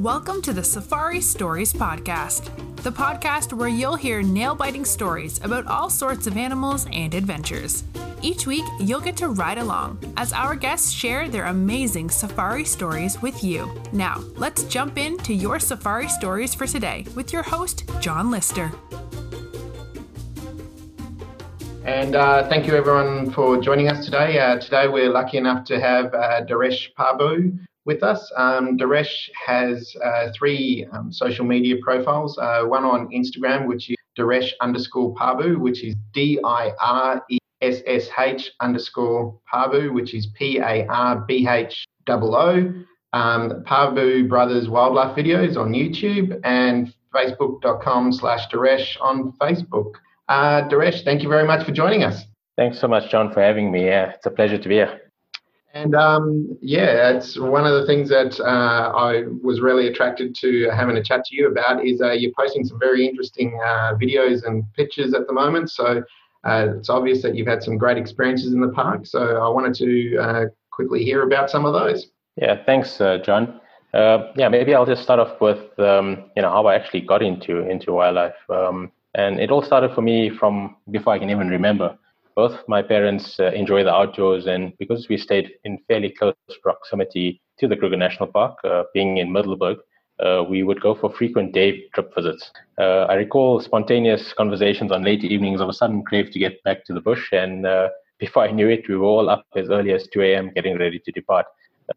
Welcome to the Safari Stories Podcast, the podcast where you'll hear nail biting stories about all sorts of animals and adventures. Each week, you'll get to ride along as our guests share their amazing safari stories with you. Now, let's jump into your safari stories for today with your host, John Lister. And uh, thank you everyone for joining us today. Uh, today we're lucky enough to have uh, Diressh Parbhoo with us. Um, Diressh has uh, three um, social media profiles. Uh, one on Instagram, which is Diressh underscore Parbhoo, which is D I R E S S H underscore Parbhoo, which is P A R B H O O. Um, Parbhoo Brothers Wildlife Videos on YouTube and Facebook.com slash Diressh on Facebook. Uh, Diressh, thank you very much for joining us. Thanks so much, John, for having me. Yeah, it's a pleasure to be here. And um, yeah, it's one of the things that uh, I was really attracted to having a chat to you about is uh, you're posting some very interesting uh, videos and pictures at the moment. So uh, it's obvious that you've had some great experiences in the park. So I wanted to uh, quickly hear about some of those. Yeah, thanks, uh, John. yeah, maybe I'll just start off with um, you know how I actually got into into wildlife, um, and it all started for me from before I can even remember both my parents uh, enjoy the outdoors, and because we stayed in fairly close proximity to the Kruger National Park, uh, being in Middelburg, uh, we would go for frequent day trip visits. Uh, I recall spontaneous conversations on late evenings of a sudden crave to get back to the bush, and uh, before I knew it, we were all up as early as 2 a.m. getting ready to depart.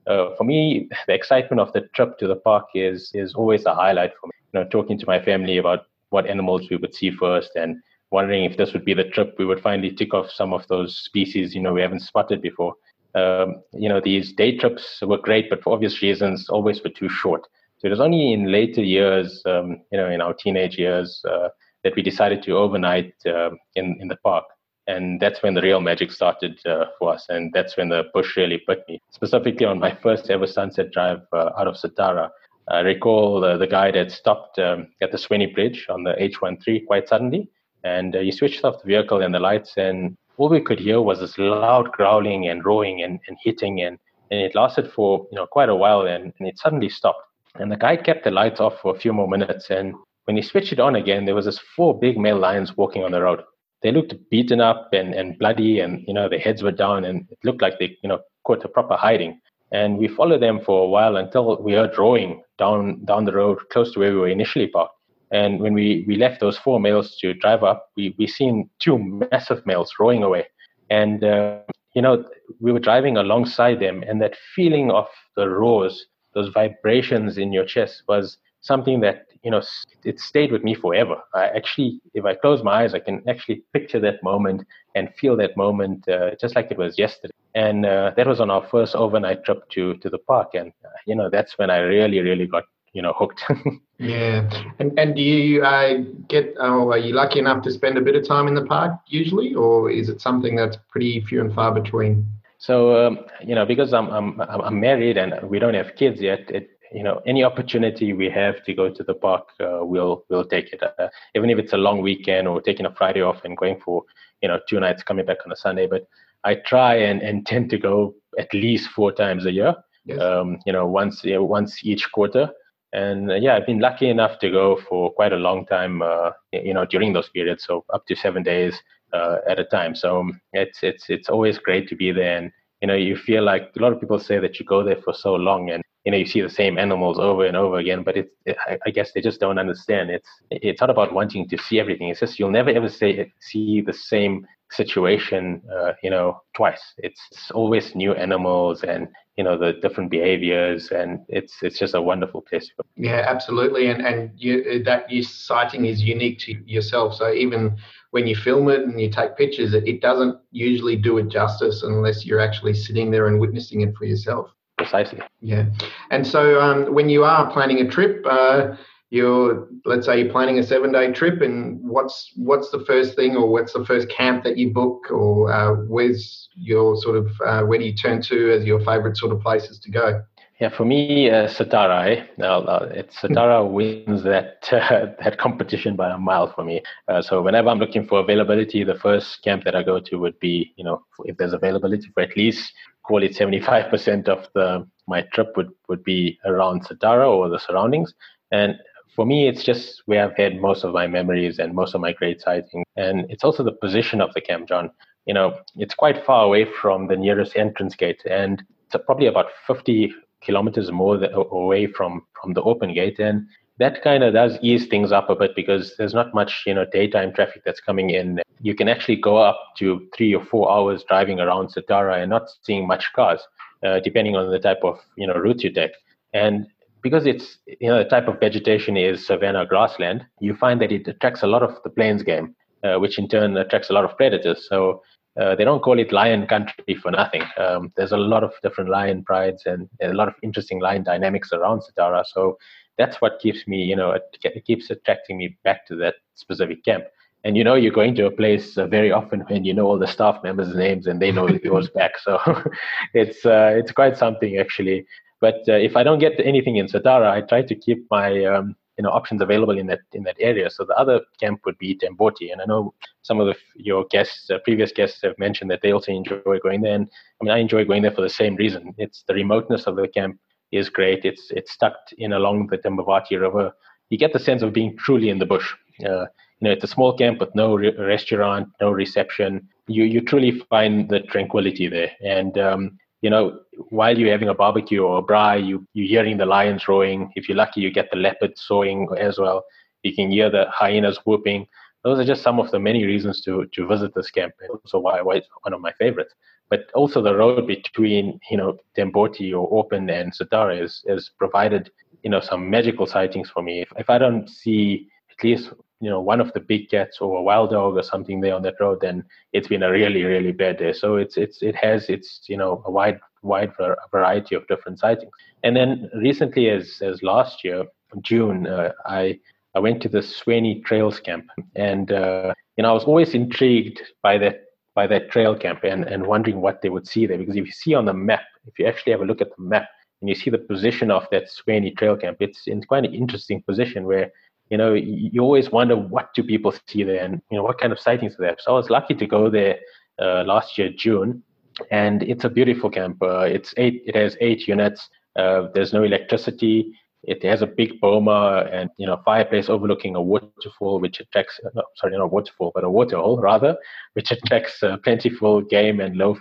Uh, for me, the excitement of the trip to the park is is always a highlight for me. You know, talking to my family about what animals we would see first and wondering if this would be the trip we would finally tick off some of those species you know we haven't spotted before. Um, you know these day trips were great, but for obvious reasons, always were too short. So it was only in later years, um, you know, in our teenage years, uh, that we decided to overnight uh, in in the park, and that's when the real magic started uh, for us, and that's when the bush really put me. Specifically on my first ever sunset drive uh, out of Satara. I recall the guide had stopped um, at the Sweni Bridge on the H13 quite suddenly, and uh, you switched off the vehicle and the lights, and all we could hear was this loud growling and roaring and, and hitting, and, and it lasted for you know quite a while, and, and it suddenly stopped. And the guy kept the lights off for a few more minutes, and when he switched it on again, there was this four big male lions walking on the road. They looked beaten up and, and bloody, and you know their heads were down, and it looked like they you know caught a proper hiding. And we followed them for a while until we heard roaring down down the road close to where we were initially parked. And when we, we left those four males to drive up, we, we seen two massive males rowing away. And, uh, you know, we were driving alongside them, and that feeling of the roars, those vibrations in your chest was something that, you know, it stayed with me forever. I actually, if I close my eyes, I can actually picture that moment and feel that moment uh, just like it was yesterday. And uh, that was on our first overnight trip to, to the park. And, uh, you know, that's when I really, really got you know hooked. yeah, and and do you uh, get? Oh, are you lucky enough to spend a bit of time in the park usually, or is it something that's pretty few and far between? So um, you know, because I'm I'm I'm married and we don't have kids yet. It, you know, any opportunity we have to go to the park, uh, we'll we'll take it. Uh, even if it's a long weekend or taking a Friday off and going for you know two nights, coming back on a Sunday. But I try and, and tend to go at least four times a year. Yes. Um, you know, once you know, once each quarter and uh, yeah, I've been lucky enough to go for quite a long time. Uh, you know, during those periods, so up to seven days uh, at a time. So um, it's it's it's always great to be there, and you know, you feel like a lot of people say that you go there for so long, and you know, you see the same animals over and over again. But it's it, I, guess they just don't understand. It's it's not about wanting to see everything. It's just you'll never ever say see the same situation, uh, you know, twice. It's, it's always new animals and you know the different behaviors, and it's it's just a wonderful place. Yeah, absolutely, and and you, that your sighting is unique to yourself. So even when you film it and you take pictures, it, it doesn't usually do it justice unless you're actually sitting there and witnessing it for yourself. Precisely. Yeah, and so um, when you are planning a trip. Uh, you're let's say you're planning a seven day trip and what's what's the first thing or what's the first camp that you book or uh, where's your sort of uh, where do you turn to as your favorite sort of places to go yeah for me uh, satara eh? uh, it's satara wins that uh, that competition by a mile for me uh, so whenever i'm looking for availability the first camp that i go to would be you know if there's availability for at least call it 75% of the my trip would, would be around Satara or the surroundings. And for me, it's just where I've had most of my memories and most of my great sightings. And it's also the position of the camp, John. You know, it's quite far away from the nearest entrance gate, and it's probably about 50 kilometers more away from from the open gate. And that kind of does ease things up a bit because there's not much, you know, daytime traffic that's coming in. You can actually go up to three or four hours driving around Satara and not seeing much cars, uh, depending on the type of, you know, route you take. And because it's you know the type of vegetation is savanna grassland, you find that it attracts a lot of the plains game, uh, which in turn attracts a lot of predators. So uh, they don't call it lion country for nothing. Um, there's a lot of different lion prides and, a lot of interesting lion dynamics around Satara. So that's what keeps me, you know, it, it, keeps attracting me back to that specific camp. And you know, you're going to a place uh, very often when you know all the staff members' names and they know yours back. So it's uh, it's quite something actually. But uh, if I don't get anything in Satara, I try to keep my um, you know options available in that in that area. So the other camp would be Tamboti, and I know some of the, your guests, uh, previous guests, have mentioned that they also enjoy going there. And I mean, I enjoy going there for the same reason. It's the remoteness of the camp is great. It's it's tucked in along the Timbavati River. You get the sense of being truly in the bush. Uh, you know, it's a small camp with no re- restaurant, no reception. You you truly find the tranquility there, and um, you know, while you're having a barbecue or a braai, you, you're hearing the lions roaring. If you're lucky, you get the leopards sawing as well. You can hear the hyenas whooping. Those are just some of the many reasons to, to visit this camp. Also why, why it's one of my favorites. But also the road between, you know, Tamboti or Orpen and Satara is provided, you know, some magical sightings for me. If, if I don't see at least you know one of the big cats or a wild dog or something there on that road, then it's been a really really bad day. So it's it's it has its you know a wide wide variety of different sightings. And then recently, as as last year June, uh, I I went to the Sweni Trails camp, and uh, you know I was always intrigued by that by that trail camp and and wondering what they would see there because if you see on the map, if you actually have a look at the map and you see the position of that Sweni Trail camp, it's in quite an interesting position where you know, you always wonder what do people see there and, you know, what kind of sightings are there. So I was lucky to go there uh, last year, June, and it's a beautiful camp. Uh, it's eight, it has eight units. Uh, there's no electricity. It has a big boma and, you know, fireplace overlooking a waterfall, which attracts, uh, no, sorry, not a waterfall, but a waterhole rather, which attracts uh, plentiful game and low,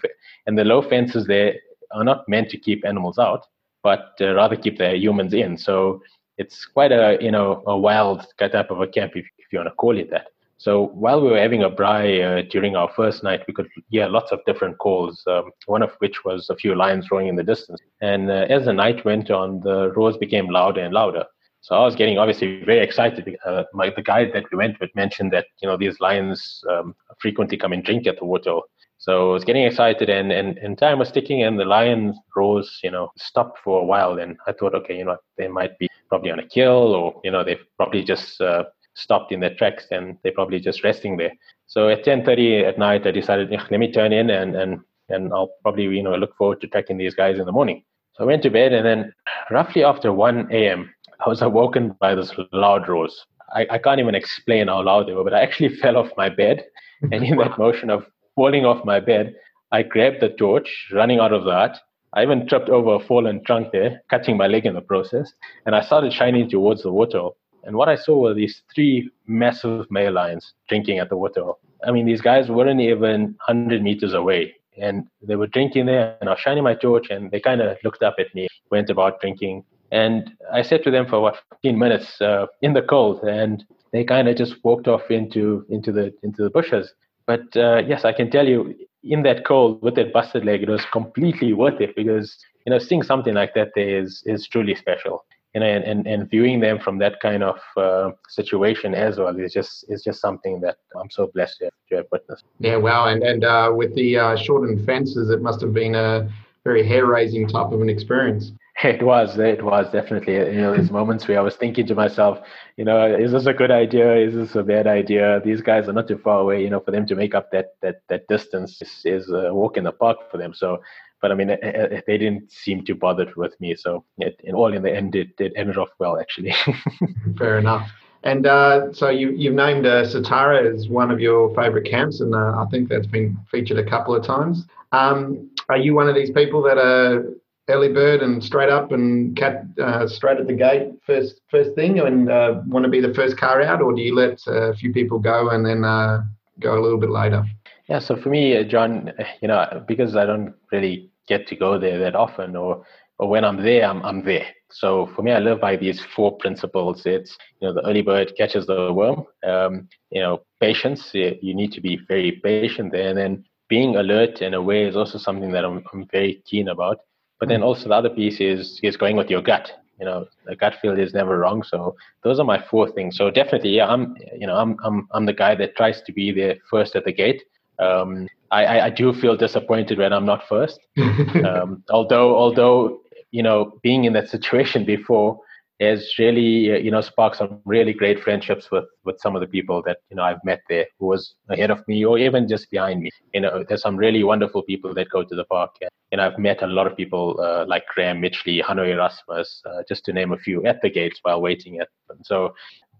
and the low fences there are not meant to keep animals out, but uh, rather keep the humans in. So it's quite a you know a wild type of a camp if, if you want to call it that. So while we were having a braai uh, during our first night, we could hear lots of different calls. Um, one of which was a few lions roaring in the distance. And uh, as the night went on, the roars became louder and louder. So I was getting obviously very excited. Uh, my, the guide that we went with mentioned that you know these lions um, frequently come and drink at the water. So I was getting excited, and, and, and time was ticking, and the lion roars, you know, stopped for a while. And I thought, okay, you know, they might be probably on a kill, or you know, they've probably just uh, stopped in their tracks, and they're probably just resting there. So at 10:30 at night, I decided, let me turn in, and and and I'll probably you know look forward to tracking these guys in the morning. So I went to bed, and then roughly after 1 a.m., I was awoken by this loud roars. I, I can't even explain how loud they were, but I actually fell off my bed, and in that motion of falling off my bed. I grabbed the torch, running out of the hut. I even tripped over a fallen trunk there, catching my leg in the process, and I started shining towards the waterhole. And what I saw were these three massive male lions drinking at the waterhole. I mean, these guys weren't even 100 meters away, and they were drinking there. And I was shining my torch, and they kind of looked up at me, went about drinking. And I sat with them for what 15 minutes uh, in the cold, and they kind of just walked off into into the into the bushes. But uh, yes, I can tell you, in that cold with that busted leg, it was completely worth it because you know seeing something like that there is is truly special. You know, and, and, and viewing them from that kind of uh, situation as well is just is just something that I'm so blessed to have, to have witnessed. Yeah, wow, and and uh, with the uh, shortened fences, it must have been a very hair raising type of an experience. It was, it was definitely. You know, there's moments where I was thinking to myself, you know, is this a good idea? Is this a bad idea? These guys are not too far away. You know, for them to make up that that that distance is, is a walk in the park for them. So, but I mean, it, it, they didn't seem too bothered with me. So, it, in all, in the end, it, it ended off well, actually. Fair enough. And uh, so you, you've named uh, Satara as one of your favourite camps, and uh, I think that's been featured a couple of times. Um, are you one of these people that are early bird and straight up and cat uh, straight at the gate first first thing and uh, want to be the first car out, or do you let a few people go and then uh, go a little bit later? Yeah, so for me, uh, John, you know, because I don't really get to go there that often, or or when I'm there, I'm I'm there. So for me, I live by these four principles. It's you know the early bird catches the worm. Um, you know, patience. You need to be very patient there, and then being alert and aware is also something that I'm I'm very keen about. But then hmm. also the other piece is is going with your gut. You know, the gut feel is never wrong. So those are my four things. So definitely, yeah, I'm you know I'm I'm I'm the guy that tries to be there first at the gate. Um, I, I do feel disappointed when I'm not first. um, although although you know, being in that situation before has really, uh, you know, sparked some really great friendships with with some of the people that you know I've met there, who was ahead of me or even just behind me. You know, there's some really wonderful people that go to the park, and I've met a lot of people uh, like Graham Mitchley, Hanoi Erasmus, uh, just to name a few, at the gates while waiting at them. So.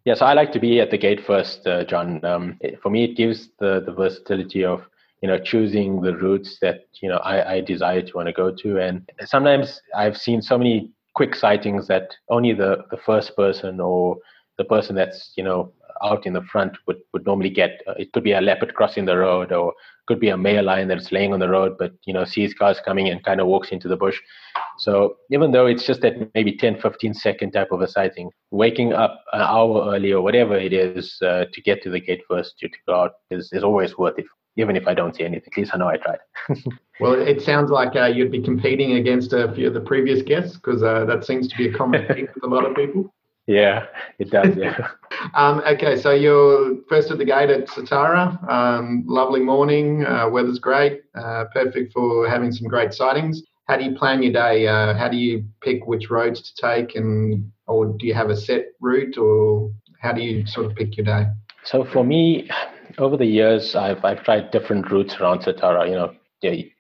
Yeah, so I like to be at the gate first, uh, John. Um, for me, it gives the, the versatility of you know choosing the routes that you know I, I desire to want to go to and sometimes i've seen so many quick sightings that only the the first person or the person that's you know out in the front would, would normally get. Uh, it could be a leopard crossing the road or could be a male lion that's laying on the road but you know sees cars coming and kind of walks into the bush. So even though it's just that maybe 10 15 second type of a sighting waking up an hour early or whatever it is uh, to get to the gate first to, to go out is, is always worth it even if I don't see anything. At least I know I tried. well, it sounds like uh, you'd be competing against a few of the previous guests because uh, that seems to be a common thing with a lot of people. Yeah, it does. Yeah. um, okay, so you're first at the gate at Satara. Um, lovely morning. Uh, weather's great. Uh, perfect for having some great sightings. How do you plan your day? Uh, how do you pick which roads to take, and or do you have a set route, or how do you sort of pick your day? So for me, over the years, I've I've tried different routes around Satara. You know,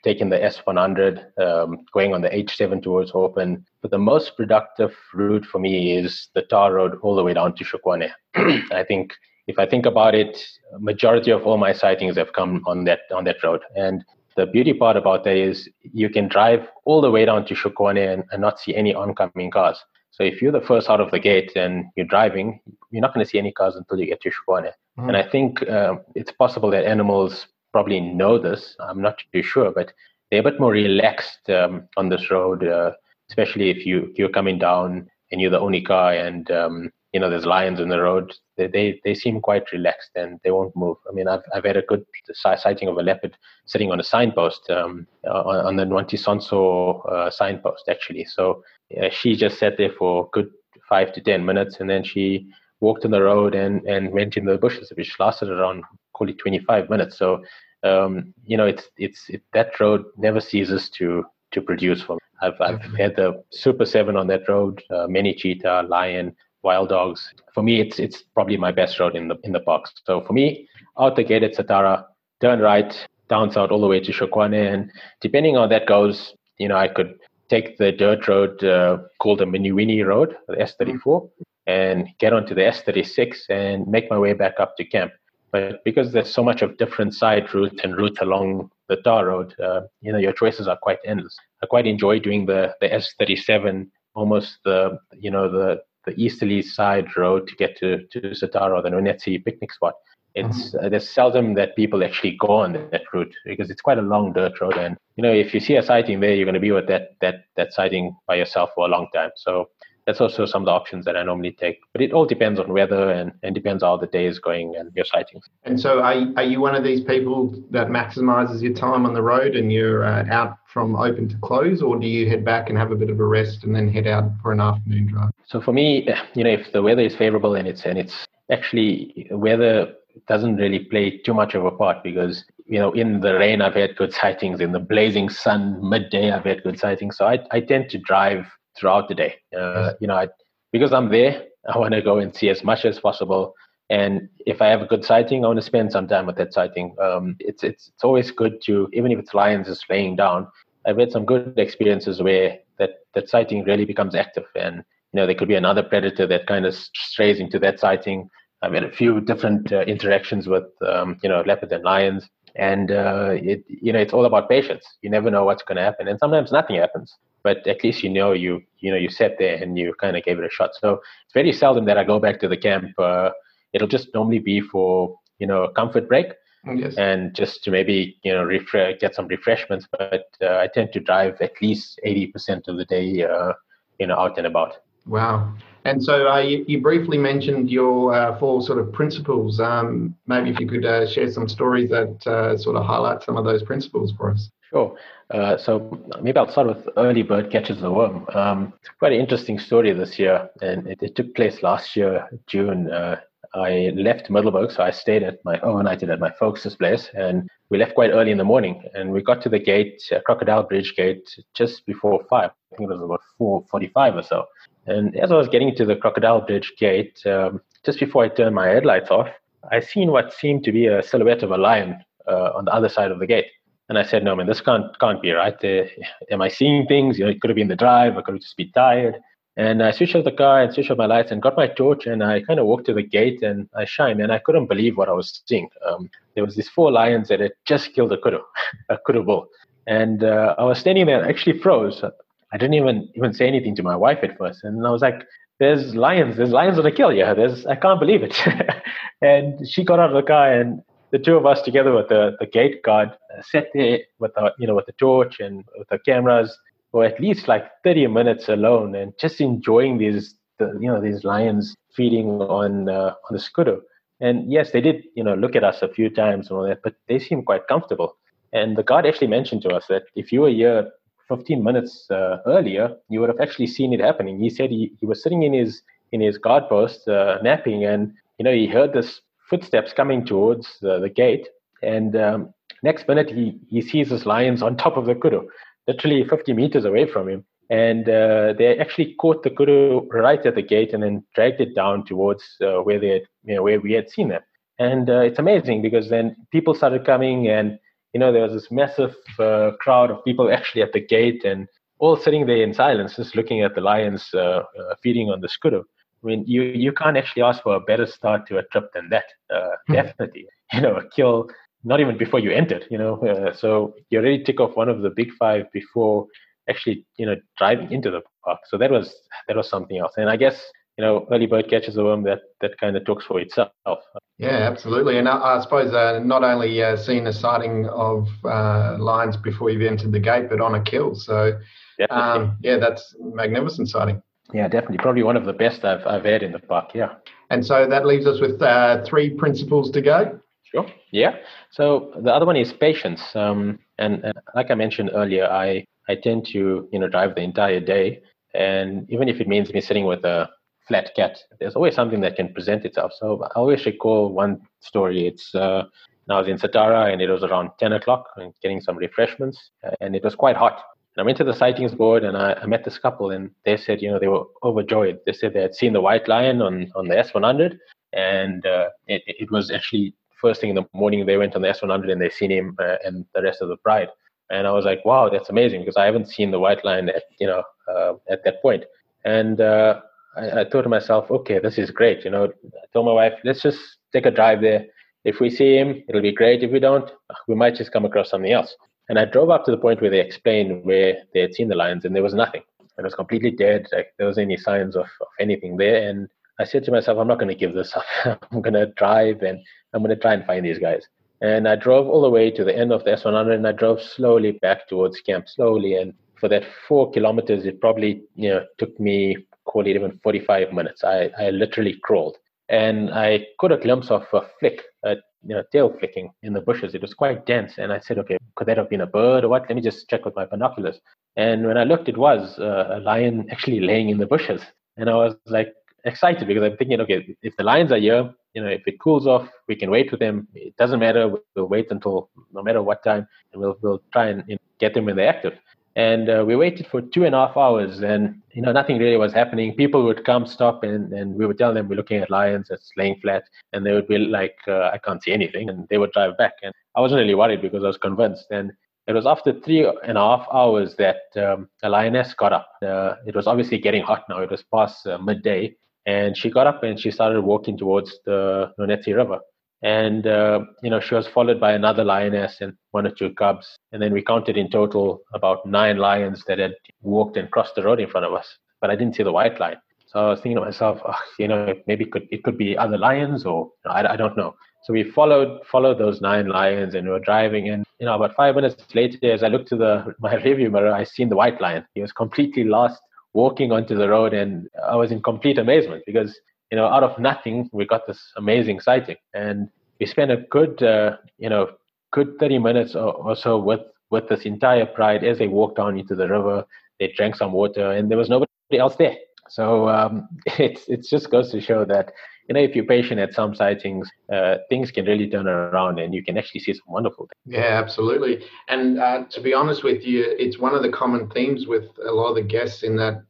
taking the S100, um, going on the H7 towards Orpen. But the most productive route for me is the tar road all the way down to Tshokwane. I think if I think about it, majority of all my sightings have come on that on that road. And the beauty part about that is you can drive all the way down to Tshokwane and, and not see any oncoming cars. So if you're the first out of the gate and you're driving, you're not going to see any cars until you get to Tshokwane. Mm. And I think uh, it's possible that animals probably know this. I'm not too sure, but they're a bit more relaxed um, on this road, uh, especially if you you're coming down and you're the only car and um, you know there's lions in the road. They, they they seem quite relaxed and they won't move. I mean, I've I've had a good sighting of a leopard sitting on a signpost um, on, on the Nwanti Sonso uh, signpost actually. So uh, she just sat there for good five to ten minutes and then she walked on the road and, and went in the bushes, which lasted around call it 25 minutes. So um, you know, it's it's it, that road never ceases to to produce for me. I've I've had the Super Seven on that road, uh, many cheetah, lion, wild dogs. For me, it's it's probably my best road in the in the parks. So for me, out the gate at Satara, turn right, down south all the way to Tshokwane, and depending on how that goes, you know, I could take the dirt road uh, called the Minuini Road, the S34, and get onto the S36 and make my way back up to camp. But because there's so much of different side routes and routes along the tar road, uh, you know, your choices are quite endless. I quite enjoy doing the, the S37, almost the, you know, the, the easterly side road to get to, to Satara, the Nwanetsi picnic spot. It's mm-hmm. uh, there's seldom that people actually go on that route because it's quite a long dirt road, and you know if you see a sighting there, you're going to be with that that that sighting by yourself for a long time. So that's also some of the options that I normally take. But it all depends on weather and, and depends how the day is going and your sightings. And so, are, are you one of these people that maximizes your time on the road and you're uh, out from open to close, or do you head back and have a bit of a rest and then head out for an afternoon drive? So for me, you know, if the weather is favorable and it's and it's actually weather doesn't really play too much of a part because you know in the rain I've had good sightings, in the blazing sun midday I've had good sightings. So I I tend to drive throughout the day. Uh, you know, I, because I'm there, I want to go and see as much as possible. And if I have a good sighting, I want to spend some time with that sighting. Um, it's it's it's always good to even if it's lions is laying down. I've had some good experiences where that that sighting really becomes active, and you know there could be another predator that kind of strays into that sighting. I've had a few different uh, interactions with um, you know leopards and lions, and uh, it you know it's all about patience. You never know what's going to happen, and sometimes nothing happens. But at least you know you you know you sat there and you kind of gave it a shot. So it's very seldom that I go back to the camp. Uh, it'll just normally be for you know a comfort break. Yes. And just to maybe you know refresh, get some refreshments, but uh, I tend to drive at least eighty percent of the day, uh, you know, out and about. Wow. And so uh, you, you, briefly mentioned your uh, four sort of principles. Um, maybe if you could uh, share some stories that uh, sort of highlight some of those principles for us. Sure. Uh, so maybe I'll start with early bird catches the worm. Um, it's quite an interesting story this year, and it, it took place last year, June. Uh, I left Middelburg, so I stayed at my overnighted at my folks' place, and we left quite early in the morning. And we got to the gate, Crocodile Bridge gate, just before five. I think it was about four forty-five or so. And as I was getting to the Crocodile Bridge gate, um, just before I turned my headlights off, I seen what seemed to be a silhouette of a lion uh, on the other side of the gate. And I said, no, man, this can't can't be right. Uh, am I seeing things? You know, it could have been the drive. I could have just been tired. And I switched off the car and switched off my lights and got my torch and I kind of walked to the gate and I shined and I couldn't believe what I was seeing. Um, there was these four lions that had just killed a kudu, a kudu bull. And uh, I was standing there and actually froze. I didn't even even say anything to my wife at first, and I was like, "There's lions. There's lions on the kill. Yeah, there's. I can't believe it." and she got out of the car, and the two of us together with the, the gate guard uh, sat there with the you know with the torch and with the cameras for at least like 30 minutes alone, and just enjoying these the, you know these lions feeding on uh, on the skudu. And yes, they did you know look at us a few times and all that, but they seemed quite comfortable. And the guard actually mentioned to us that if you were here 15 minutes uh, earlier, you would have actually seen it happening. He said he, he was sitting in his in his guard post uh, napping, and you know he heard this footsteps coming towards the, the gate, and um, next minute he he sees his lions on top of the kudu, literally 50 meters away from him, and uh, they actually caught the kudu right at the gate and then dragged it down towards uh, where they had, you know where we had seen them. And uh, it's amazing because then people started coming and you know, there was this massive uh, crowd of people actually at the gate and all sitting there in silence, just looking at the lions uh, uh, feeding on the skudu. I mean, you, you can't actually ask for a better start to a trip than that. Uh, hmm. Definitely, you know, a kill not even before you entered. You know, uh, so you already tick off one of the big five before actually, you know, driving into the park. So that was that was something else. And I guess you know, early bird catches the worm, that, that kind of talks for itself. Yeah, absolutely. And I, I suppose uh, not only uh, seeing a sighting of uh, lions before you've entered the gate, but on a kill. So, um, yeah, that's magnificent sighting. Yeah, definitely. Probably one of the best I've, I've had in the park. Yeah. And so that leaves us with uh, three principles to go. Sure. Yeah. So the other one is patience. Um, and, and like I mentioned earlier, I, I tend to, you know, drive the entire day. And even if it means me sitting with a flat cat. There's always something that can present itself. So I always recall one story. It's uh, I was in Satara and it was around 10 o'clock and getting some refreshments and it was quite hot. And I went to the sightings board and I, I, met this couple and they said, you know, they were overjoyed. They said they had seen the white lion on, on the S100 and uh, it, it was actually first thing in the morning they went on the S100 and they seen him uh, and the rest of the bride. And I was like, wow, that's amazing because I haven't seen the white lion at, you know, uh, at that point. And uh, I, I, thought to myself, okay, this is great. You know, I told my wife, let's just take a drive there. If we see him, it'll be great. If we don't, we might just come across something else. And I drove up to the point where they explained where they had seen the lions, and there was nothing. It was completely dead. Like there was any signs of, of anything there. And I said to myself, I'm not going to give this up. I'm going to drive and I'm going to try and find these guys. And I drove all the way to the end of the S100, and I drove slowly back towards camp, slowly. And for that four kilometers, it probably you know took me call even 45 minutes. I, I literally crawled and I caught a glimpse of a flick, a you know, tail flicking in the bushes. It was quite dense. And I said, okay, could that have been a bird or what? Let me just check with my binoculars. And when I looked, it was uh, a lion actually laying in the bushes. And I was like excited because I'm thinking, okay, if the lions are here, you know, if it cools off, we can wait with them. It doesn't matter. We'll wait until no matter what time, and we'll we'll try and you know, get them when they're active and uh, we waited for two and a half hours and you know nothing really was happening. People would come stop and, and we would tell them we're looking at lions that's laying flat and they would be like uh, i can't see anything and they would drive back. And i wasn't really worried because i was convinced. And it was after three and a half hours that um, a lioness got up. Uh, it was obviously getting hot now. It was past uh, midday and she got up and she started walking towards the Nwanetsi river and uh, you know she was followed by another lioness and one or two cubs. And then we counted in total about nine lions that had walked and crossed the road in front of us. But i didn't see the white lion. So i was thinking to myself oh, you know maybe it could it could be other lions or you know, I, I don't know. So we followed followed those nine lions and we were driving. And you know about five minutes later as i looked to the my rearview mirror i seen the white lion. He was completely lost walking onto the road. And i was in complete amazement because you know, out of nothing, we got this amazing sighting, and we spent a good, uh, you know, good 30 minutes or, or, so with with this entire pride as they walked down into the river. They drank some water, and there was nobody else there. So um, it's it just goes to show that you know if you're patient at some sightings, uh, things can really turn around, and you can actually see some wonderful things. Yeah, absolutely. And uh, to be honest with you, it's one of the common themes with a lot of the guests in that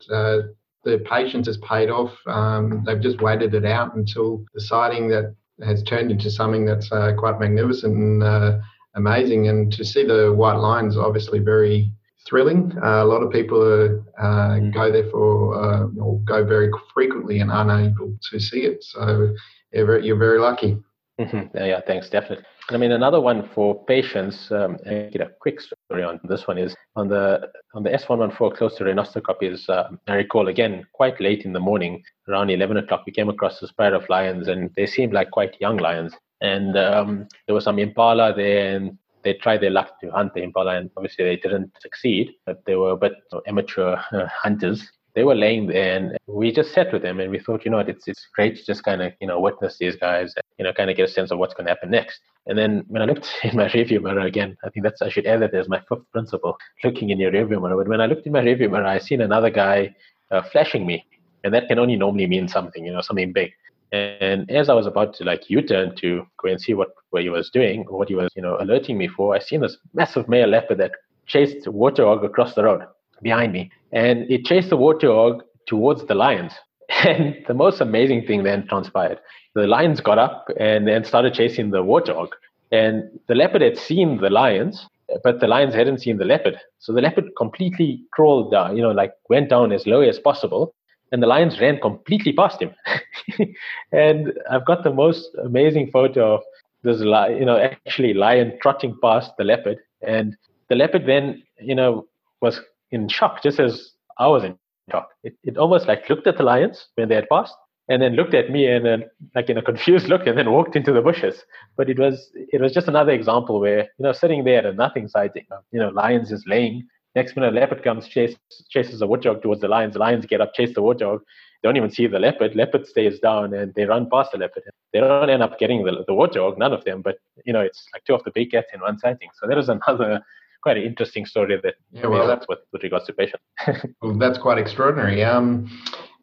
the patience has paid off. Um, they've just waited it out until the sighting that has turned into something that's uh, quite magnificent and uh, amazing. And to see the white lions, obviously very thrilling. Uh, a lot of people uh, mm. go there for uh, or go very frequently and aren't able to see it. So you're very, you're very lucky. Mm-hmm. Yeah, thanks, definitely. I mean, another one for patients. Um, get a quick story on this one is on the on the S114 close to Renoster is uh, I recall again quite late in the morning, around 11 o'clock, we came across this pair of lions, and they seemed like quite young lions. And um, there was some impala there, and they tried their luck to hunt the impala, and obviously they didn't succeed. But they were a bit amateur uh, hunters, they were laying there and we just sat with them and we thought, you know what, it's it's great to just kind of, you know, witness these guys and, you know, kind of get a sense of what's going to happen next. And then when I looked in my rearview mirror again, I think that's I should add that as my fifth principle, looking in your rearview mirror. But when I looked in my rearview mirror, I seen another guy uh, flashing me, and that can only normally mean something, you know, something big. And as I was about to like U-turn to go and see what what he was doing, or what he was, you know, alerting me for, I seen this massive male leopard that chased water hog across the road behind me, and it chased the warthog towards the lions. And the most amazing thing then transpired. The lions got up and then started chasing the warthog. And the leopard had seen the lions, but the lions hadn't seen the leopard. So the leopard completely crawled down, you know, like went down as low as possible. And the lions ran completely past him. and I've got the most amazing photo of this, you know, actually lion trotting past the leopard. And the leopard then, you know, was in shock, just as I was in shock. It, it almost like looked at the lions when they had passed and then looked at me and then like in a confused look and then walked into the bushes. But it was it was just another example where, you know, sitting there at a nothing sighting, you know, lions is laying. Next minute, a leopard comes, chase, chases a warthog towards the lions. Lions get up, chase the warthog. They don't even see the leopard. Leopard stays down and they run past the leopard. They don't end up getting the, the warthog, none of them. But, you know, it's like two of the big cats in one sighting. So that is another quite an interesting story that yeah, well, that's with, with regards to patient. well, that's quite extraordinary. Um,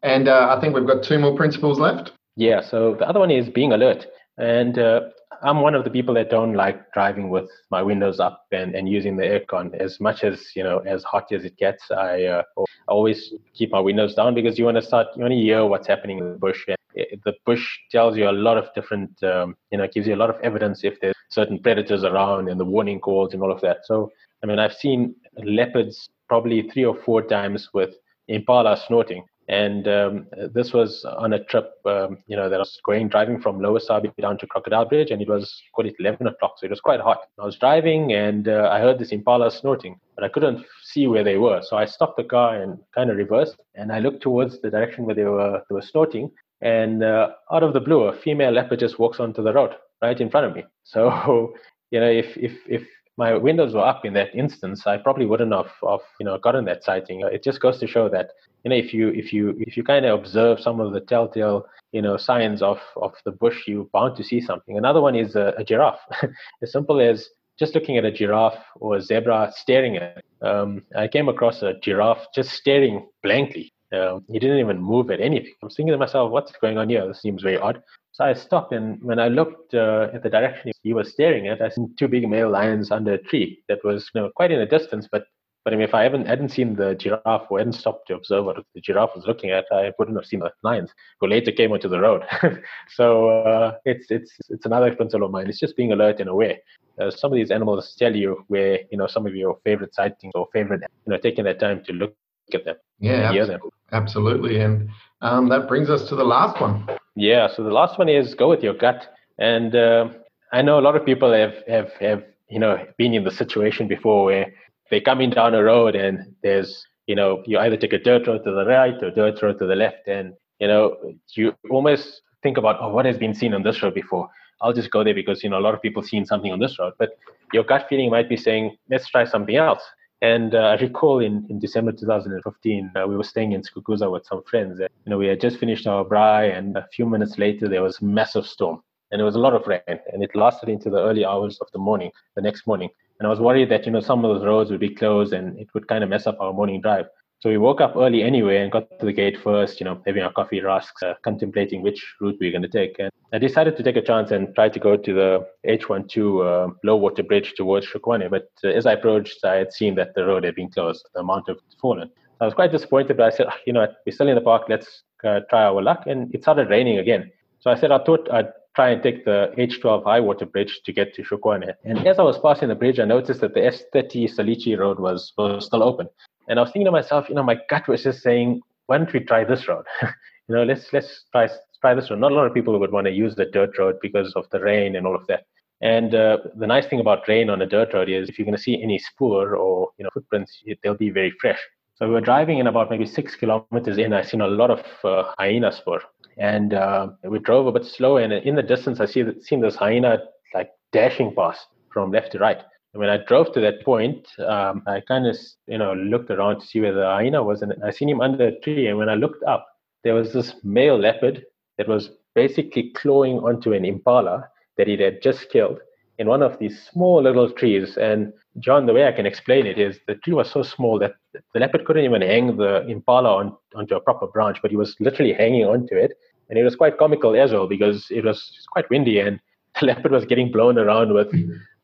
and uh, I think we've got two more principles left. Yeah. So the other one is being alert. And uh, I'm one of the people that don't like driving with my windows up and, and using the aircon as much as you know as hot as it gets. I uh, always keep my windows down because you want to start you want to hear what's happening in the bush. And the bush tells you a lot of different um, you know gives you a lot of evidence if there's certain predators around and the warning calls and all of that. So I mean, I've seen leopards probably three or four times with impala snorting. And um, this was on a trip, um, you know, that I was going driving from Lower Sabie down to Crocodile Bridge, and it was quite it 11 o'clock, so it was quite hot. I was driving, and uh, I heard this impala snorting, but I couldn't see where they were. So I stopped the car and kind of reversed, and I looked towards the direction where they were they were snorting. And uh, out of the blue, a female leopard just walks onto the road right in front of me. So you know, if if if my windows were up in that instance, I probably wouldn't have, have you know gotten that sighting. It just goes to show that you know if you if you if you kind of observe some of the telltale you know signs of of the bush, you're bound to see something. Another one is a, a giraffe, as simple as just looking at a giraffe or a zebra staring at. It. Um, I came across a giraffe just staring blankly. Um, he didn't even move at anything. I'm thinking to myself, what's going on here? This seems very odd. So I stopped, and when I looked uh, at the direction he was staring at, I saw two big male lions under a tree that was you know, quite in a distance. But but I mean, if I haven't hadn't seen the giraffe or hadn't stopped to observe what the giraffe was looking at, I wouldn't have seen the lions who later came onto the road. so uh, it's it's it's another principle of mine. It's just being alert and aware. Uh, some of these animals tell you where you know some of your favorite sightings or favorite you know taking that time to look at them. Yeah, hear them. absolutely. And um, that brings us to the last one. Yeah, so the last one is go with your gut. And uh, I know a lot of people have, have, have, you know, been in the situation before where they're coming down a road and there's, you know, you either take a dirt road to the right or dirt road to the left. And, you know, you almost think about, oh, what has been seen on this road before? I'll just go there because, you know, a lot of people seen something on this road. But your gut feeling might be saying, let's try something else. And uh, I recall in, in December 2015, uh, we were staying in Skukuza with some friends. And, you know, we had just finished our braai, and a few minutes later, there was massive storm. And there was a lot of rain, and it lasted into the early hours of the morning, the next morning. And I was worried that, you know, some of those roads would be closed and it would kind of mess up our morning drive. So we woke up early anyway and got to the gate first, you know, having our coffee rusks, uh, contemplating which route we were going to take. And I decided to take a chance and try to go to the H12 uh, low water bridge towards Tshokwane. But uh, as I approached, I had seen that the road had been closed, the amount of fallen. I was quite disappointed, but I said, you know, we're still in the park, let's uh, try our luck. And it started raining again. So I said, I thought I'd try and take the H12 high water bridge to get to Tshokwane. And as I was passing the bridge, I noticed that the S30 Salitje road was, was still open. And I was thinking to myself, you know, my gut was just saying, why don't we try this road? you know, let's let's try try this road. Not a lot of people would want to use the dirt road because of the rain and all of that. And uh, the nice thing about rain on a dirt road is if you're going to see any spoor or you know footprints, they'll be very fresh. So we were driving in about maybe six kilometers in. I seen a lot of uh, hyena spoor, and uh, we drove a bit slow. And in the distance, I see seen this hyena like dashing past from left to right when I drove to that point, um, I kind of you know looked around to see where the hyena was, and I seen him under a tree. And when I looked up, there was this male leopard that was basically clawing onto an impala that he had just killed in one of these small little trees. And John, the way I can explain it is the tree was so small that the leopard couldn't even hang the impala on, onto a proper branch, but he was literally hanging onto it. And it was quite comical as well because it was quite windy and the leopard was getting blown around with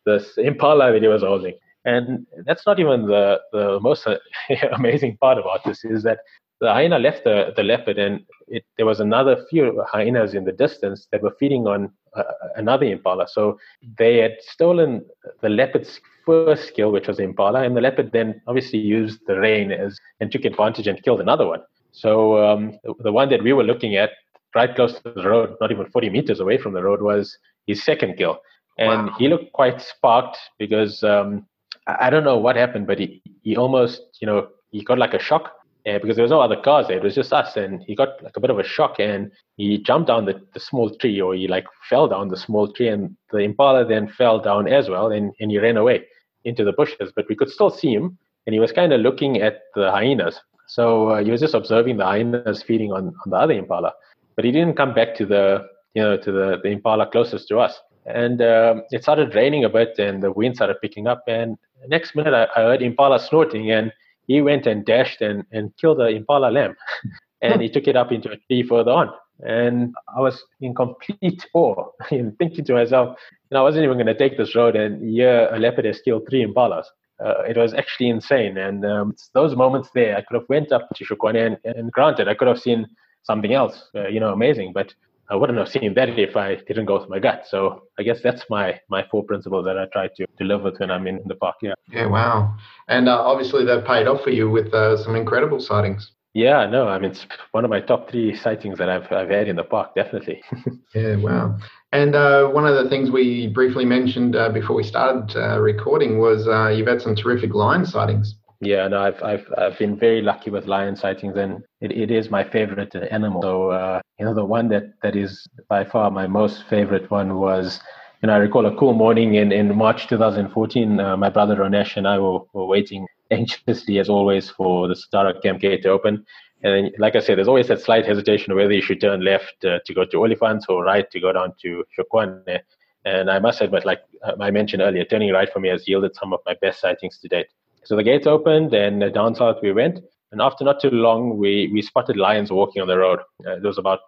this Impala that he was holding. And that's not even the, the most amazing part about this is that the hyena left the, the leopard and it, there was another few hyenas in the distance that were feeding on uh, another impala. So they had stolen the leopard's first kill, which was the impala, and the leopard then obviously used the rain as and took advantage and killed another one. So um, the one that we were looking at, right close to the road, not even 40 meters away from the road, was his second kill and wow. he looked quite sparked because um, I, I, don't know what happened, but he, he almost, you know, he got like a shock uh, because there was no other cars there. It was just us, and he got like a bit of a shock, and he jumped down the, the small tree, or he like fell down the small tree, and the impala then fell down as well, and, and he ran away into the bushes. But we could still see him, and he was kind of looking at the hyenas. So uh, he was just observing the hyenas feeding on, on the other impala, but he didn't come back to the you know to the, the impala closest to us and um, it started raining a bit and the wind started picking up. And next minute I, I, heard impala snorting and he went and dashed and, and killed the impala lamb. And he took it up into a tree further on. And i was in complete awe and thinking to myself you know i wasn't even going to take this road and yeah a leopard has killed three impalas. Uh, it was actually insane. And um, those moments there i could have went up to tshokwane and, and granted i could have seen something else uh, you know amazing. But I wouldn't have seen that if I didn't go with my gut. So I guess that's my my four principles that I try to deliver when I'm in the park. Yeah. Yeah. Wow. And uh, obviously they've paid off for you with uh, some incredible sightings. Yeah. No. I mean, it's one of my top three sightings that I've I've had in the park. Definitely. yeah. Wow. And uh, one of the things we briefly mentioned uh, before we started uh, recording was uh, you've had some terrific lion sightings. Yeah, no, I've I've I've been very lucky with lion sightings, and it, it is my favorite animal. So uh, you know, the one that that is by far my most favorite one was, you know, I recall a cool morning in in March 2014. Uh, my brother Ronesh and I were, were waiting anxiously as always for the Satara Camp gate to open. And then, like I said, there's always that slight hesitation whether you should turn left uh, to go to Olifants or right to go down to Tshokwane. And I must admit, like uh, I mentioned earlier, turning right for me has yielded some of my best sightings to date. So the gates opened and down south we went. And after not too long, we, we spotted lions walking on the road. Uh, there was about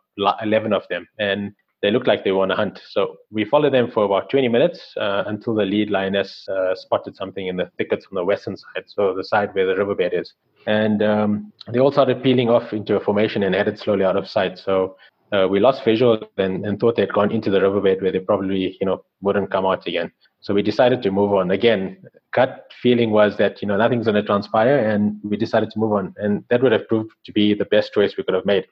11 of them. And they looked like they were on a hunt. So we followed them for about 20 minutes uh, until the lead lioness uh, spotted something in the thickets on the western side, so the side where the riverbed is. And um, they all started peeling off into a formation and headed slowly out of sight. So uh, we lost visual and, and thought they'd gone into the riverbed where they probably, you know, wouldn't come out again. So we decided to move on. Again, gut feeling was that, you know, nothing's going to transpire and we decided to move on. And that would have proved to be the best choice we could have made.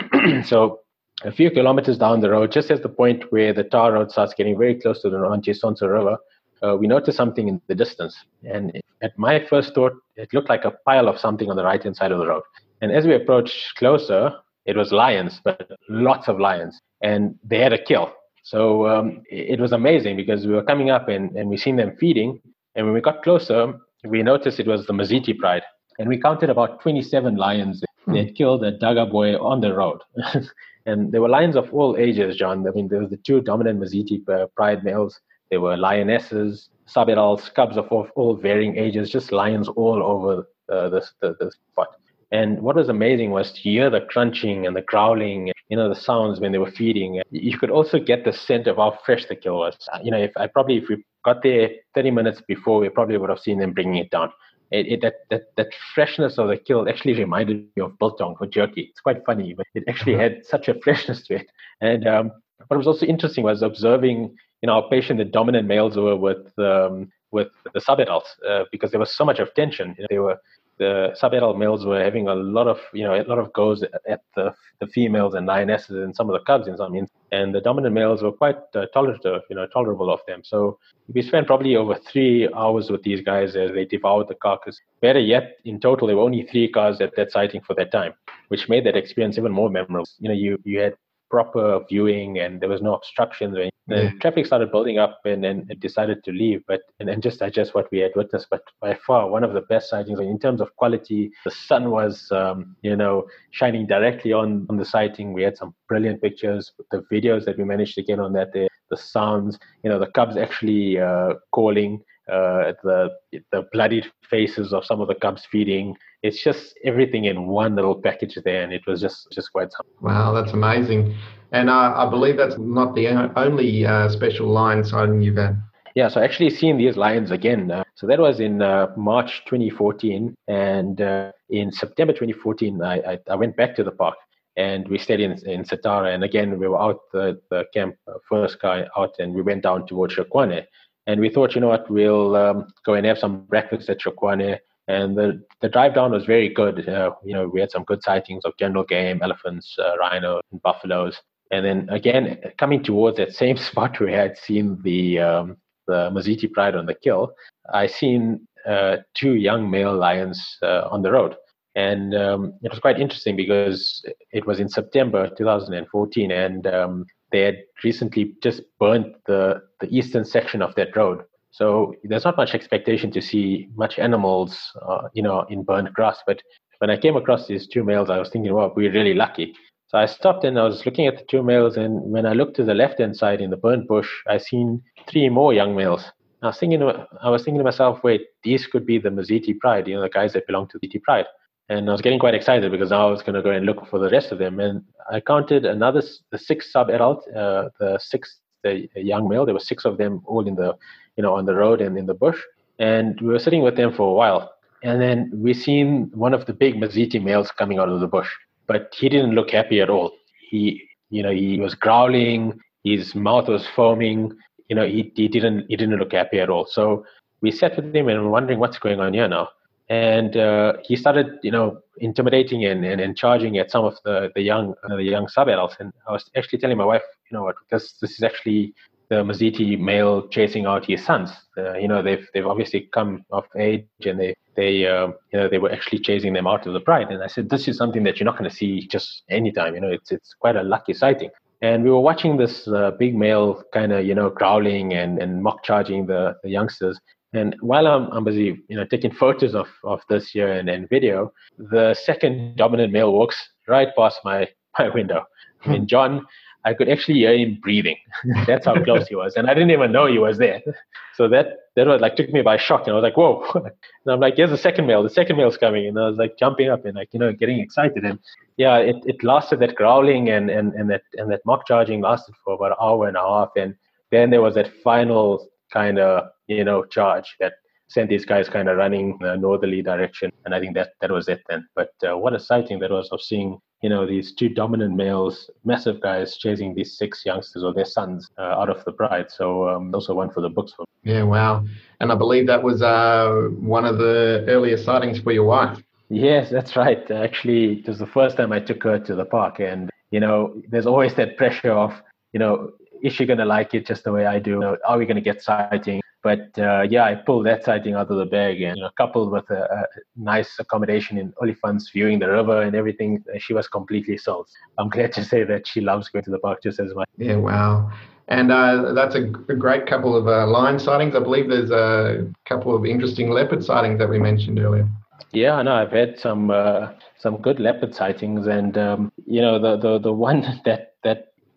so a few kilometers down the road, just at the point where the tar road starts getting very close to the Sonso River, uh, we noticed something in the distance. And at my first thought, it looked like a pile of something on the right hand side of the road. And as we approached closer, it was lions, but lots of lions. And they had a kill. So um, it was amazing because we were coming up and, and we seen them feeding. And when we got closer, we noticed it was the Mazithi pride. And we counted about 27 lions hmm. they had killed at dagga boy on the road. and there were lions of all ages, John. I mean, there was the two dominant Mazithi uh, pride males. There were lionesses, sub-adults, cubs of all varying ages, just lions all over uh, this, the, the spot. And what was amazing was to hear the crunching and the growling, you know, the sounds when they were feeding. You could also get the scent of how fresh the kill was. You know, if I probably if we got there 30 minutes before, we probably would have seen them bringing it down. It, it, that, that, that freshness of the kill actually reminded me of biltong for jerky. It's quite funny, but it actually had such a freshness to it. And um, what was also interesting was observing, you know, our patient the dominant males were with um, with the sub-adults uh, because there was so much of tension. You know, they were the sub-adult males were having a lot of you know a lot of goes at the the females and lionesses and some of the cubs in some means, and the dominant males were quite uh, tolerable, you know, tolerable of them. So we spent probably over three hours with these guys as they devoured the carcass. Better yet, in total, there were only three cars at that sighting for that time, which made that experience even more memorable. You know, you you had proper viewing and there was no obstructions. The yeah. traffic started building up and then it decided to leave, but and, and just digest what we had witnessed. But by far, one of the best sightings in terms of quality. The sun was, um, you know, shining directly on on the sighting. We had some brilliant pictures. The videos that we managed to get on that day, the sounds, you know, the cubs actually uh, calling. Uh, the the bloodied faces of some of the cubs feeding. It's just everything in one little package there, and it was just just quite something. Wow, that's amazing. And uh, I believe that's not the only uh, special lion sighting you've had. Yeah, so actually seeing these lions again. Uh, so that was in uh, March 2014, and uh, in September 2014, I, I, I, went back to the park and we stayed in in Satara. And again, we were out the, the camp uh, first guy out, and we went down towards Tshokwane. And we thought, you know what, we'll um, go and have some breakfast at Tshokwane. And the, the drive down was very good. Uh, you know, we had some good sightings of general game, elephants, uh, rhino, and buffaloes. And then again, coming towards that same spot where I had seen the um, the Mazithi pride on the kill, I seen uh, two young male lions uh, on the road. And um, it was quite interesting because it was in September 2014, and um, they had recently just burnt the, the eastern section of that road. So there's not much expectation to see much animals, uh, you know, in burnt grass. But when I came across these two males, I was thinking, well, we're really lucky. So I stopped and I was looking at the two males, and when I looked to the left-hand side in the burnt bush, I seen three more young males. I was thinking, I was thinking to myself, wait, these could be the Mazithi Pride, you know, the guys that belong to the Mazithi Pride and I was getting quite excited because now I was going to go and look for the rest of them. And I counted another the six sub-adult, uh, the six the young male. There were six of them all in the you know on the road and in the bush, and we were sitting with them for a while. And then we seen one of the big Mazithi males coming out of the bush, but he didn't look happy at all. He you know he was growling, his mouth was foaming. You know he he didn't he didn't look happy at all. So we sat with him and we're wondering what's going on here now and uh, he started, you know, intimidating and, and, and charging at some of the the young uh, the young sub adults. And I was actually telling my wife, you know what, this this is actually the Mazithi male chasing out his sons. Uh, you know, they've they've obviously come of age and they they um, you know they were actually chasing them out of the pride. And I said, this is something that you're not going to see just anytime. You know, it's it's quite a lucky sighting. And we were watching this uh, big male kind of you know growling and and mock charging the the youngsters. And while I'm, I'm busy, you know, taking photos of, of this here and, and video, the second dominant male walks right past my, my window. And John, I could actually hear him breathing. That's how close he was. And I didn't even know he was there. So that, that was like, took me by shock. And I was like, whoa. And I'm like, here's the second male. The second male's coming. And I was like jumping up and like, you know, getting excited. And yeah, it, it lasted that growling and, and, and that, and that mock charging lasted for about an hour and a half. And then there was that final kind of you know charge that sent these guys kind of running northerly direction and i think that that was it then but uh, what a sighting that was of seeing you know these two dominant males massive guys chasing these six youngsters or their sons uh, out of the pride so um, also one for the books for yeah wow. And i believe that was uh, one of the earlier sightings for your wife. Yes that's right. Actually it was the first time i took her to the park. And you know, there's always that pressure of, you know, is she going to like it just the way I do? Are we going to get sighting? But uh, yeah, I pulled that sighting out of the bag, and you know, coupled with a, a nice accommodation in Olifants, viewing the river and everything, she was completely sold. I'm glad to say that she loves going to the park just as much. Yeah, wow. And uh, that's a, a, great couple of uh, lion sightings. I believe there's a couple of interesting leopard sightings that we mentioned earlier. Yeah, I know. I've had some uh, some good leopard sightings, and um, you know the, the the one that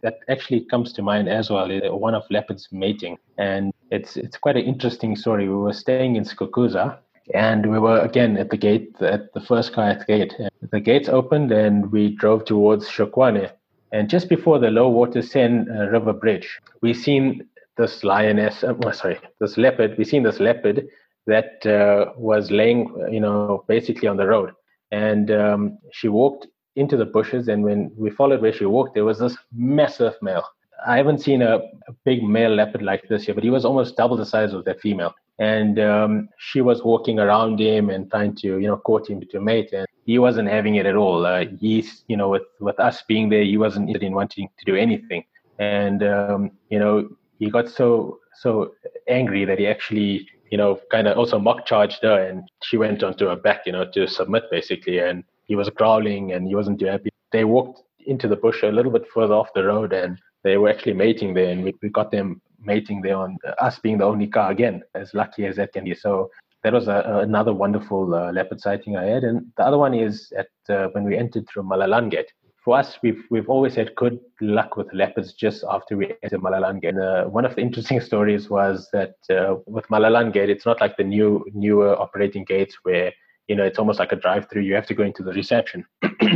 that actually comes to mind as well one of leopards mating, and it's it's quite an interesting story. We were staying in Skukuza, and we were again at the gate at the first the gate. The gates opened, and we drove towards Tshokwane. And just before the low water Sand uh, River Bridge, we seen this lioness. Oh, sorry, this leopard. We seen this leopard that uh, was laying, you know, basically on the road. And um, she walked into the bushes, and when we followed where she walked, there was this massive male. I haven't seen a, a big male leopard like this here, but he was almost double the size of that female. And um, she was walking around him and trying to, you know, court him to mate, and he wasn't having it at all. Uh, he's, you know, with with us being there, he wasn't in wanting to do anything. And um, you know, he got so so angry that he actually you know, kind of also mock charged her and she went onto her back, you know, to submit basically. And he was growling and he wasn't too happy. They walked into the bush a little bit further off the road and they were actually mating there. And we, we got them mating there on us being the only car again, as lucky as that can be. So that was a, another wonderful uh, leopard sighting I had. And the other one is at uh, when we entered through Malelane Gate for us, we've we've always had good luck with leopards just after we entered Malelane Gate. And, uh, one of the interesting stories was that uh, with Malelane Gate, it's not like the new newer operating gates where you know it's almost like a drive-through. You have to go into the reception,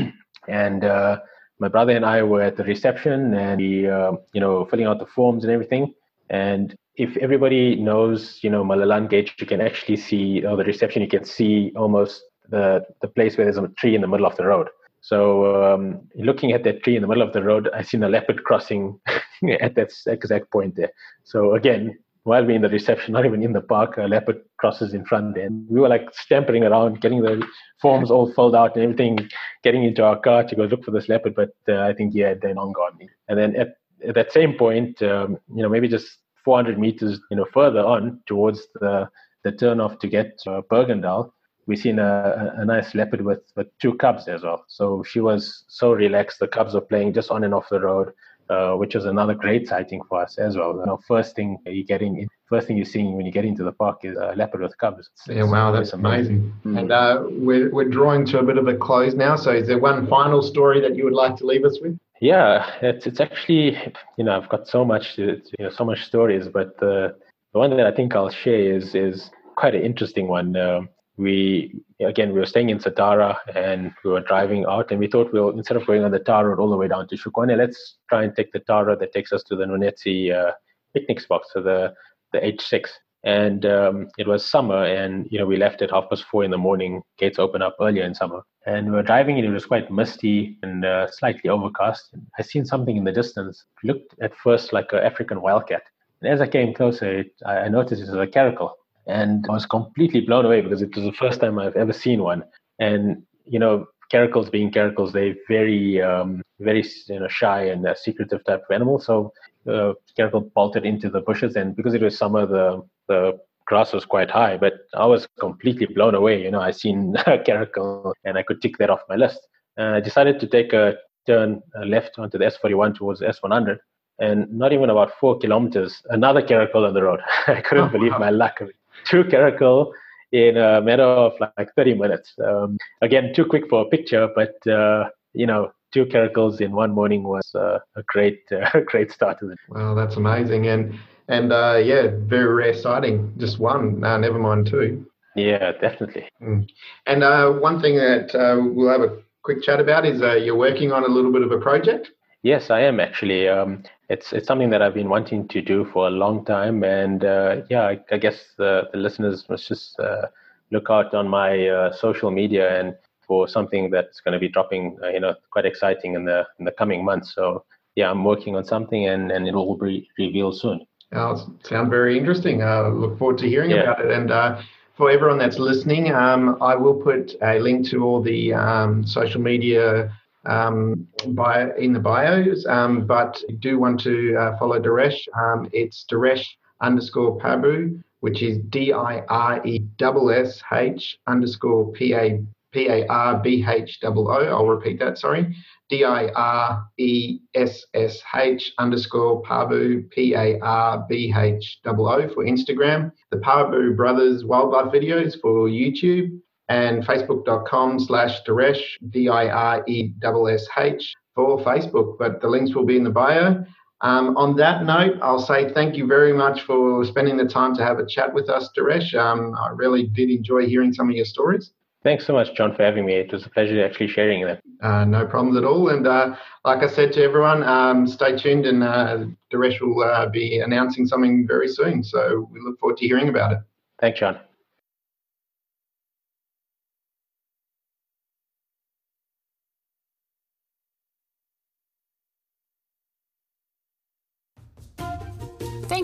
and uh, my brother and I were at the reception, and we uh, you know filling out the forms and everything. And if everybody knows, you know, Malelane Gate, you can actually see, or the reception, you can see almost the the place where there's a tree in the middle of the road. So um, looking at that tree in the middle of the road, I seen a leopard crossing at that exact point there. So again, while we're in the reception, not even in the park, a leopard crosses in front. And we were like stampering around, getting the forms all filled out and everything, getting into our car to go look for this leopard. But uh, I think, yeah, they're long gone. And then at, at that same point, um, you know, maybe just 400 meters, you know, further on towards the, the turn off to get to Bergendal, we seen a, a, nice leopard with, with two cubs as well. So she was so relaxed. The cubs were playing just on and off the road, uh, which was another great sighting for us as well. You know, first thing you getting, first thing you're seeing when you get into the park is a leopard with cubs. It's, yeah, wow, that's amazing. amazing. Mm. And uh, we're we're drawing to a bit of a close now. So, is there one final story that you would like to leave us with? Yeah, it's it's actually you know I've got so much to, you know so much stories, but the the one that I think I'll share is is quite an interesting one. Um, we again we were staying in Satara and we were driving out and we thought we'll instead of going on the tar road all the way down to Tshokwane, let's try and take the tar road that takes us to the Nwanetsi uh, picnic spot, so the the H6. And um, it was summer, and you know we left at half past four in the morning. Gates open up earlier in summer, and we were driving, and it was quite misty and uh, slightly overcast. I seen something in the distance. It looked at first like an African wildcat, and as I came closer, it, I noticed it was a caracal and I was completely blown away because it was the first time I've ever seen one. And you know, caracals being caracals, they're very, um, very you know, shy and uh, secretive type of animal. So uh, caracal bolted into the bushes, and because it was summer, the the grass was quite high. But I was completely blown away. You know, I seen a caracal, and I could tick that off my list. And I decided to take a turn left onto the S41 towards the S100. And not even about four kilometers, another caracal on the road. I couldn't oh, believe wow. my luck to Caracal in a matter of like 30 minutes. Um, again, too quick for a picture, but uh, you know, two caracals in one morning was uh, a great, uh, great start to it. Wow, that's amazing, and and uh, yeah, very rare sighting. Just one, uh, never mind two. Yeah, definitely. Mm. And uh, one thing that we'll have a quick chat about is you're working on a little bit of a project. Yes, I am actually. Um, it's it's something that I've been wanting to do for a long time, and uh, yeah, I, I guess the, the, listeners must just uh, look out on my uh, social media and for something that's going to be dropping, uh, you know, quite exciting in the in the coming months. So yeah, I'm working on something, and and it will be revealed soon. Oh, sounds very interesting. I uh, look forward to hearing yeah. about it, and uh, for everyone that's listening, um, I will put a link to all the um, social media um, bio, in the bios. Um, but you do want to uh, follow Diressh. Um, it's Diressh underscore Parbhoo, which is D I R E S S H underscore P A P A R B H O O. I'll repeat that, sorry. D I R E S S H underscore Parbhoo, P A R B H O O for Instagram. The Parbhoo Brothers Wildlife Videos for YouTube and facebook.com slash Diressh, D I R E S S H for Facebook. But the links will be in the bio. Um, on that note, I'll say thank you very much for spending the time to have a chat with us, Diressh. Um, I really did enjoy hearing some of your stories. Thanks so much, John, for having me. It was a pleasure actually sharing them. Uh, no problems at all. And uh, like I said to everyone, um, stay tuned and uh, Diressh will uh, be announcing something very soon. So we look forward to hearing about it. Thanks, John.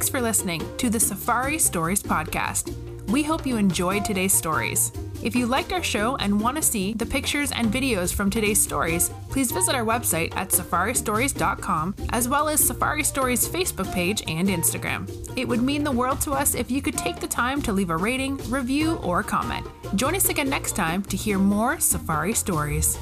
Thanks for listening to the Safari Stories podcast. We hope you enjoyed today's stories. If you liked our show and want to see the pictures and videos from today's stories, please visit our website at safaristories.com as well as Safari Stories Facebook page and Instagram. It would mean the world to us if you could take the time to leave a rating, review, or comment. Join us again next time to hear more Safari Stories.